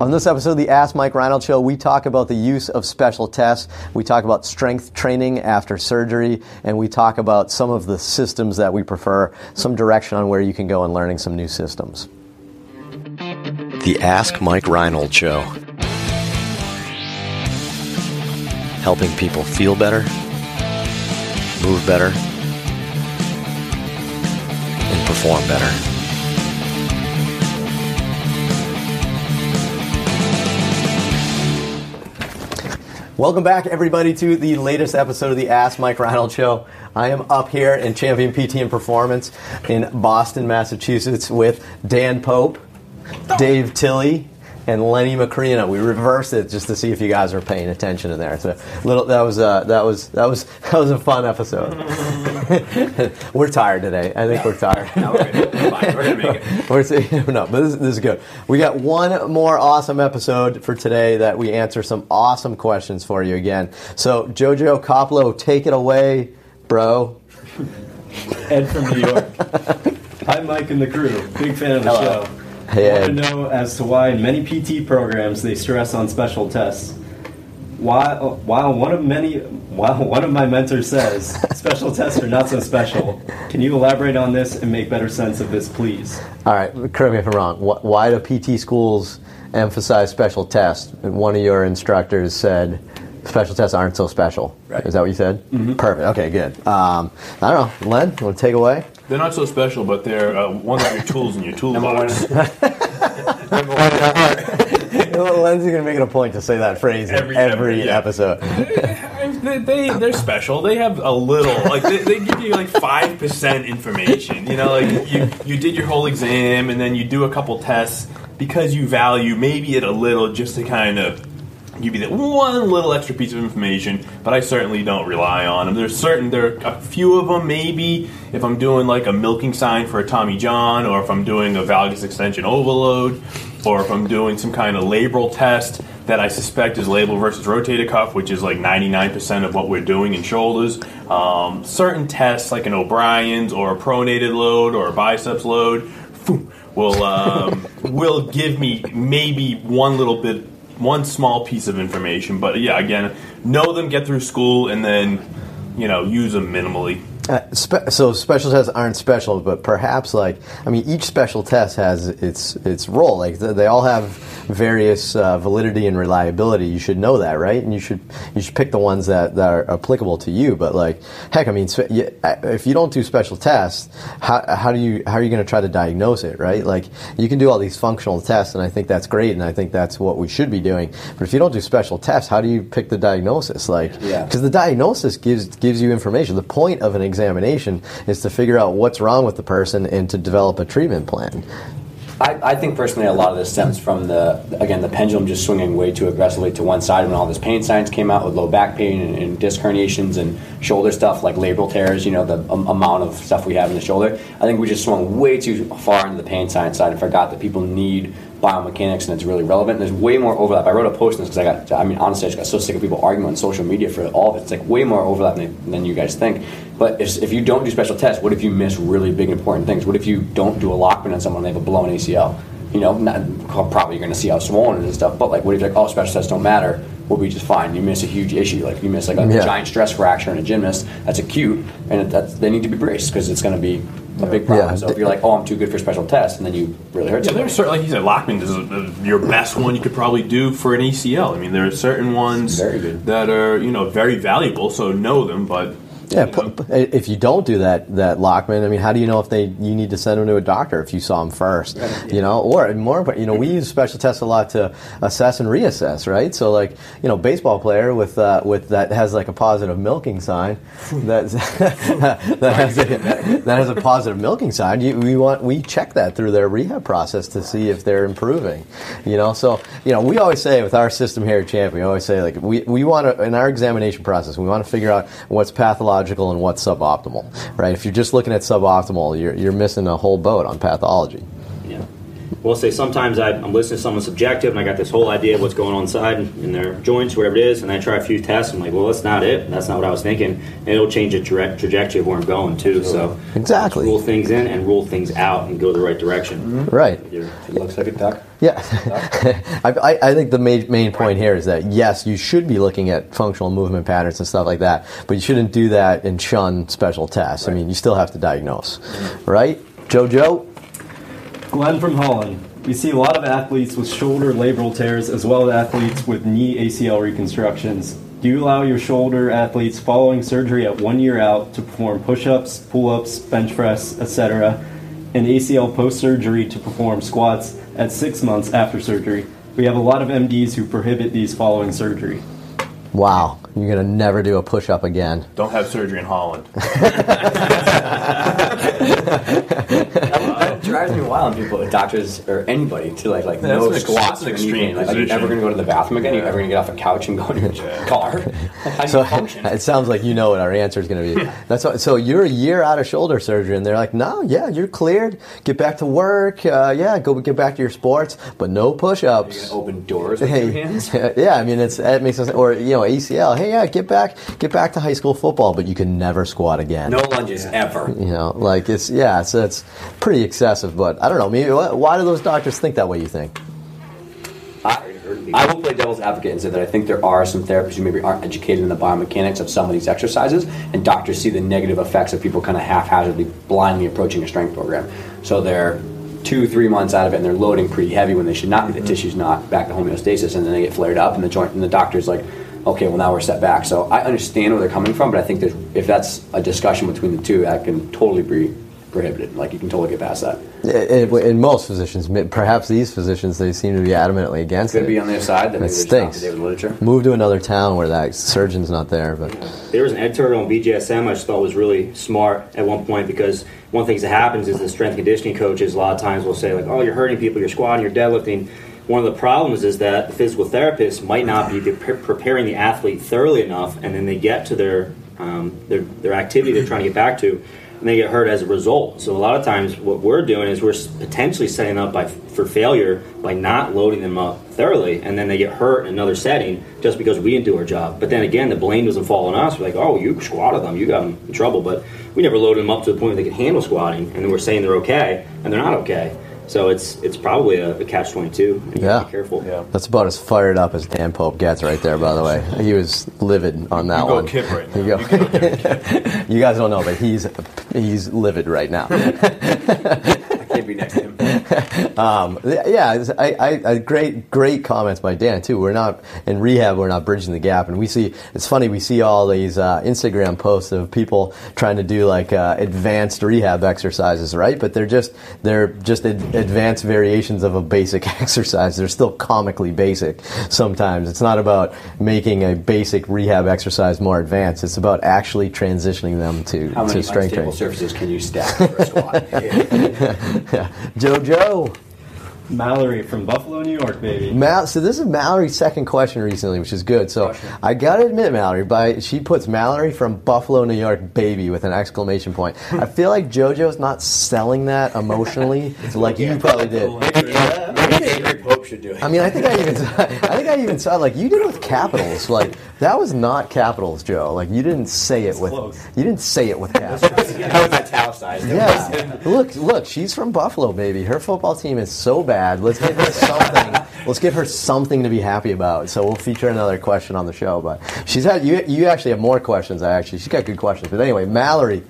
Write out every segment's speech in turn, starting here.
On this episode of the Ask Mike Reinold Show, we talk about the use of special tests. We talk about strength training after surgery, and we talk about some of the systems that we prefer, some direction on where you can go in learning some new systems. The Ask Mike Reinold Show. Helping people feel better, move better, and perform better. Welcome back, everybody, to the latest episode of the Ask Mike Reinold Show. I am up here in Champion PT and Performance in Boston, Massachusetts, with Dan Pope, Dave Tilley, and Lenny Macrina. We reversed it just to see if you guys are paying attention in there. So little that was uh, that was that was that was a fun episode. we're tired today. I think we're tired. no, we're, gonna, we're, gonna make it. we're, no, but this, this is good. We got one more awesome episode for today that we answer some awesome questions for you again. So Jojo Koplo, take it away, bro. Ed from New York. Hi, Mike and the crew. Big fan of the Hello. show. I want to know as to why in many PT programs they stress on special tests. Why, while one of many, while one of my mentors says special tests are not so special, can you elaborate on this and make better sense of this, please? All right, correct me if I'm wrong. Why do PT schools emphasize special tests? One of your instructors said special tests aren't so special. Right. Is that what you said? Mm-hmm. Perfect. Okay, good. Um, I don't know, Len, you want to take away? They're not so special, but they're uh, one of your tools in your toolbox. Number one. Len's gonna make it a point to say that phrase every, every, every yeah. episode. they, they they're special. They have a little like they, they give you like five percent information. You know, like you you did your whole exam and then you do a couple tests because you value maybe it a little just to kind of give you that one little extra piece of information, but I certainly don't rely on them. There's certain there are a few of them maybe if I'm doing like a milking sign for a Tommy John, or if I'm doing a valgus extension overload, or if I'm doing some kind of labral test that I suspect is labral versus rotator cuff, which is like 99% of what we're doing in shoulders. Um, certain tests like an O'Brien's or a pronated load or a biceps load will um, will give me maybe one little bit one small piece of information. But yeah, again, know them, get through school, and then you know use them minimally. Uh, spe- so special tests aren't special, but perhaps like I mean, each special test has its its role. Like they all have various uh, validity and reliability. You should know that, right? And you should you should pick the ones that, that are applicable to you. But like, heck, I mean, spe- if you don't do special tests, how, how do you how are you going to try to diagnose it, right? Like you can do all these functional tests, and I think that's great, and I think that's what we should be doing. But if you don't do special tests, how do you pick the diagnosis? Like, because yeah. the diagnosis gives gives you information. The point of an examination is to figure out what's wrong with the person and to develop a treatment plan. I, I, think personally a lot of this stems from the again the pendulum just swinging way too aggressively to one side when all this pain science came out with low back pain and, and disc herniations and shoulder stuff like labral tears you know the um, amount of stuff we have in the shoulder I think we just swung way too far into the pain science side and forgot that people need biomechanics and it's really relevant. And there's way more overlap. I wrote a post on this because I got, I mean, honestly, I just got so sick of people arguing on social media for all of it. It's like way more overlap than, than you guys think. But if, if you don't do special tests, what if you miss really big important things? What if you don't do a Lachman on someone and they have a blown ACL? You know, not, probably you're going to see how swollen it is and stuff. But like, what if you're like, oh, special tests don't matter? We'll be just fine. You miss a huge issue, like you miss like a yeah. giant stress fracture in a gymnast. That's acute, and that's, they need to be braced because it's going to be a big problem. Yeah. So if you're like, oh, I'm too good for special tests, and then you really hurt. Yeah, there's certainly, like you said, Lachman is uh, your best one you could probably do for an ACL. I mean, there are certain ones that are you know very valuable, so know them, but yeah, if you don't do that, that Lachman, I mean, how do you know if they you need to send them to a doctor if you saw them first? You know, or more, important, you know, we use special tests a lot to assess and reassess, right? So, like, you know, baseball player with uh, with that has like a positive milking sign, that that has a, that has a positive milking sign. You, we want we check that through their rehab process to see if they're improving. You know, so you know, we always say with our system here at Champ, we always say like we we want to in our examination process, we want to figure out what's pathological physiological and what's suboptimal, right? If you're just looking at suboptimal, you're, you're missing a whole boat on pathology. Yeah. Well, say sometimes I, am listening to someone subjective and I got this whole idea of what's going on inside in their joints, whatever it is, and I try a few tests. I'm like, well, that's not it. That's not what I was thinking. And it'll change the tra- trajectory of where I'm going, too. So exactly rule things in and rule things out and go the right direction. Mm-hmm. Right. It looks like a duck. Yeah. I, I think the main, main point here is that, yes, you should be looking at functional movement patterns and stuff like that, but you shouldn't do that and shun special tests. Right. I mean, you still have to diagnose. Mm-hmm. Right? JoJo? Glenn from Holland. We see a lot of athletes with shoulder labral tears as well as athletes with knee ACL reconstructions. Do you allow your shoulder athletes following surgery at one year out to perform push ups, pull ups, bench press, etc., and ACL post surgery to perform squats at six months after surgery? We have a lot of MDs who prohibit these following surgery. Wow, you're gonna never do a push up again. Don't have surgery in Holland. it drives me wild when people, doctors or anybody, to like like no ex- squats or anything. Like, are you ever going to go to the bathroom again? Yeah. Are you ever going to get off a couch and go in your yeah. car? so it sounds like you know what our answer is going to be. That's what, so you're a year out of shoulder surgery, and they're like, no, yeah, you're cleared. Get back to work. Uh, yeah, go get back to your sports, but no push-ups. open doors with hey, your hands. Yeah, I mean it's it makes sense. Or you know ACL. Hey, yeah, get back get back to high school football, but you can never squat again. No lunges ever. You know, like it's yeah, so it's pretty excessive. But I don't know. Maybe why do those doctors think that way? You think? I, I will play devil's advocate and say that I think there are some therapists who maybe aren't educated in the biomechanics of some of these exercises, and doctors see the negative effects of people kind of haphazardly, blindly approaching a strength program. So they're two, three months out of it, and they're loading pretty heavy when they should not be. The mm-hmm. tissue's not back to homeostasis, and then they get flared up, and the joint, and the doctor's like, okay, well now we're set back. So I understand where they're coming from, but I think that if that's a discussion between the two, that can totally be prohibited. Like you can totally get past that. In, in most physicians, perhaps these physicians, they seem to be adamantly against Could it. Could be on their side. That it stinks. literature. Move to another town where that surgeon's not there. But there was an editorial on BJSM I just thought was really smart at one point because one of the things that happens is the strength conditioning coaches a lot of times will say like, "Oh, you're hurting people. You're squatting. You're deadlifting." one of the problems is that the physical therapist might not be preparing the athlete thoroughly enough, and then they get to their um, their, their activity they're trying to get back to, and they get hurt as a result. So a lot of times, what we're doing is we're potentially setting up by for failure by not loading them up thoroughly, and then they get hurt in another setting just because we didn't do our job. But then again, the blame doesn't fall on us. We're like, oh, you squatted them, you got them in trouble, but we never loaded them up to the point where they could handle squatting, and then we're saying they're okay, and they're not okay. So it's it's probably a, a catch twenty two. Yeah, be careful. Yeah, that's about as fired up as Dan Pope gets right there. By the way, he was livid on that you one. Kip right now. You, go. you, you guys don't know, but he's he's livid right now. I be next to him. um, yeah, I, I, great, great comments by Dan too. We're not in rehab. We're not bridging the gap, and we see. It's funny. We see all these uh, Instagram posts of people trying to do like uh, advanced rehab exercises, right? But they're just they're just ad- advanced variations of a basic exercise. They're still comically basic. Sometimes it's not about making a basic rehab exercise more advanced. It's about actually transitioning them to How to strength training. surfaces can you stack for a squat? yeah. JoJo. Mallory from Buffalo, New York, baby. Mal- so this is Mallory's second question recently, which is good. So question. I gotta admit, Mallory, by she puts Mallory from Buffalo, New York, baby, with an exclamation point. I feel like JoJo's not selling that emotionally, like you probably did. Maybe Pope should do it. I mean, I think I even, I think I even saw like you did it with capitals. Like that was not capitals, Joe. Like you didn't say it with, close. you didn't say it with capitals. that was italicized. Yeah. look, look, she's from Buffalo, baby. Her football team is so bad. Let's give her something. let's give her something to be happy about. So we'll feature another question on the show. But she's had you. You actually have more questions. I actually, she's got good questions. But anyway, Mallory.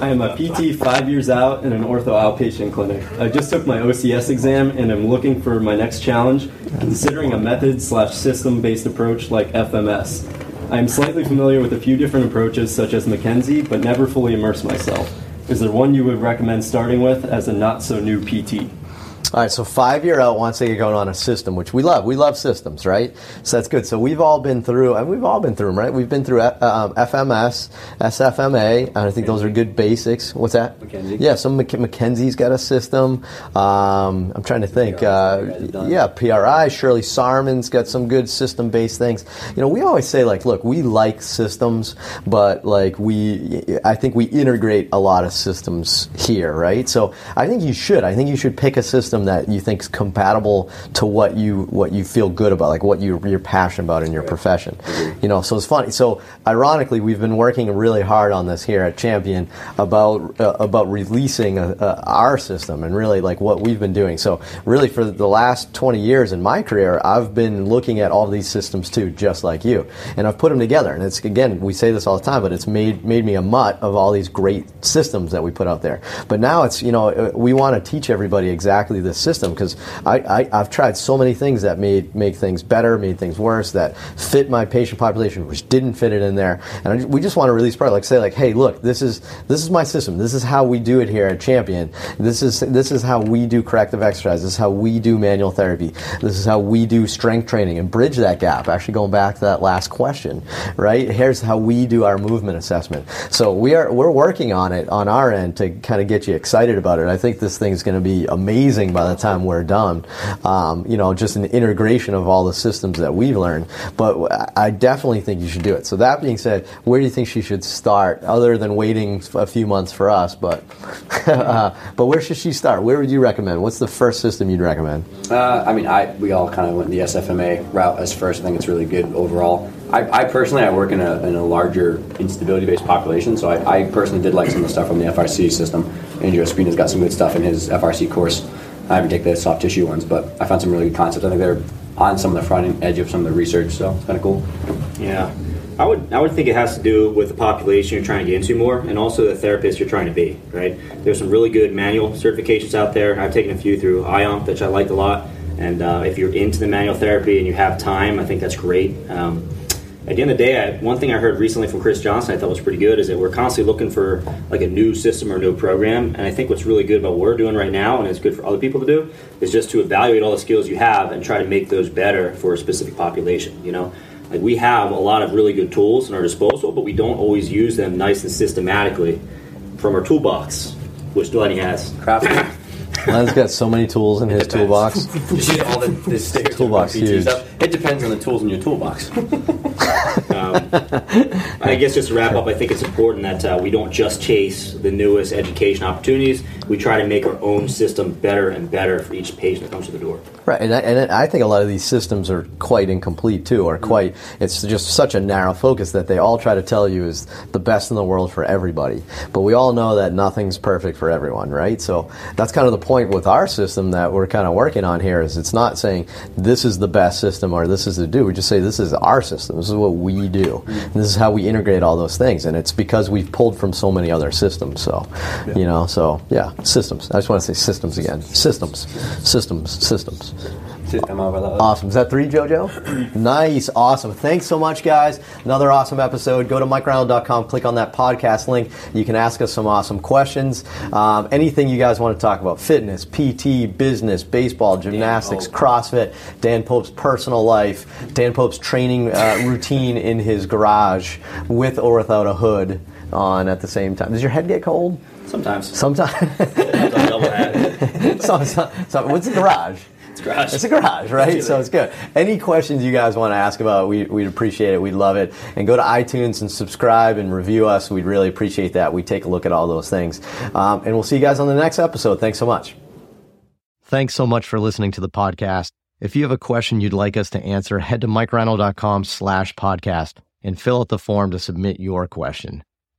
I am a PT five years out in an ortho outpatient clinic. I just took my OCS exam and am looking for my next challenge, considering a method slash system based approach like FMS. I am slightly familiar with a few different approaches such as McKenzie, but never fully immersed myself. Is there one you would recommend starting with as a not so new PT? All right, so five year out wants to get going on a system, which we love. We love systems, right? So that's good. So we've all been through, and we've all been through them, right? We've been through uh, um, FMS, SFMA, and I think those are good basics. What's that? McKenzie. Yeah, some McKenzie's got a system. Um, I'm trying to think. Uh, yeah, PRI. Shirley Sahrmann's got some good system based things. You know, we always say like, look, we like systems, but like we, I think we integrate a lot of systems here, right? So I think you should. I think you should pick a system that you think is compatible to what you what you feel good about, like what you you're passionate about in your profession. Mm-hmm. You know, so it's funny. So ironically, we've been working really hard on this here at Champion about uh, about releasing a, a, our system and really like what we've been doing. So really, for the last 20 years in my career, I've been looking at all these systems too, just like you, and I've put them together. And it's again, we say this all the time, but it's made made me a mutt of all these great systems that we put out there. But now it's you know uh, we want to teach everybody exactly system because I, I have tried so many things that made make things better, made things worse, that fit my patient population, which didn't fit it in there. And I, we just want to release product, like say like, hey, look, this is this is my system. This is how we do it here at Champion. This is this is how we do corrective exercise. This is how we do manual therapy. This is how we do strength training and bridge that gap. Actually, going back to that last question, right? Here's how we do our movement assessment. So we are we're working on it on our end to kind of get you excited about it. I think this thing is going to be amazing by the time we're done. Um, you know, just an integration of all the systems that we've learned. But I definitely think you should do it. So that being said, where do you think she should start, other than waiting a few months for us? But uh, but where should she start? Where would you recommend? What's the first system you'd recommend? Uh, I mean, I we all kind of went the SFMA route as first. I think it's really good overall. I, I personally, I work in a, in a larger instability-based population, so I, I personally did like some of the stuff from the FRC system. Andreo Spina's got some good stuff in his FRC course. I haven't taken the soft tissue ones, but I found some really good concepts. I think they're on some of the front edge of some of the research, so it's kind of cool. Yeah. I would I would think it has to do with the population you're trying to get into more, and also the therapist you're trying to be. Right? There's some really good manual certifications out there. I've taken a few through IOM, which I liked a lot. And uh, if you're into the manual therapy and you have time, I think that's great. Um, at the end of the day, I, one thing I heard recently from Chris Johnson I thought was pretty good is that we're constantly looking for like a new system or new program. And I think what's really good about what we're doing right now, and it's good for other people to do, is just to evaluate all the skills you have and try to make those better for a specific population. You know, like we have a lot of really good tools in our disposal, but we don't always use them nice and systematically from our toolbox, which Delaney has. Crap. Len's got so many tools in his toolbox. all the, the toolbox huge. Stuff. It depends on the tools in your toolbox. I guess just to wrap up, I think it's important that uh, we don't just chase the newest education opportunities. We try to make our own system better and better for each patient that comes to the door. Right, and I, and I think a lot of these systems are quite incomplete too, or mm-hmm. quite. It's just such a narrow focus that they all try to tell you is the best in the world for everybody. But we all know that nothing's perfect for everyone, right? So that's kind of the point with our system that we're kind of working on here. Is it's not saying this is the best system or this is the do. We just say this is our system. This is what we do. Mm-hmm. this is how we integrate all those things, and it's because we've pulled from so many other systems. So, yeah. you know, so yeah, systems. I just want to say systems again. Systems, systems, systems. Awesome. Is that three, JoJo? nice. Awesome. Thanks so much, guys. Another awesome episode. Go to MikeReinold.com, click on that podcast link. You can ask us some awesome questions. Um, anything you guys want to talk about fitness, PT, business, baseball, gymnastics, CrossFit, Dan Pope's personal life, Dan Pope's training uh, routine in his garage with or without a hood on at the same time. Does your head get cold? Sometimes. Sometimes. so, so, so, what's the garage? It's a garage. It's a garage, right? So it's good. Any questions you guys want to ask about, we, we'd appreciate it. We'd love it. And go to iTunes and subscribe and review us. We'd really appreciate that. We take a look at all those things. Um, and we'll see you guys on the next episode. Thanks so much. Thanks so much for listening to the podcast. If you have a question you'd like us to answer, head to mikereinold.com slash podcast and fill out the form to submit your question.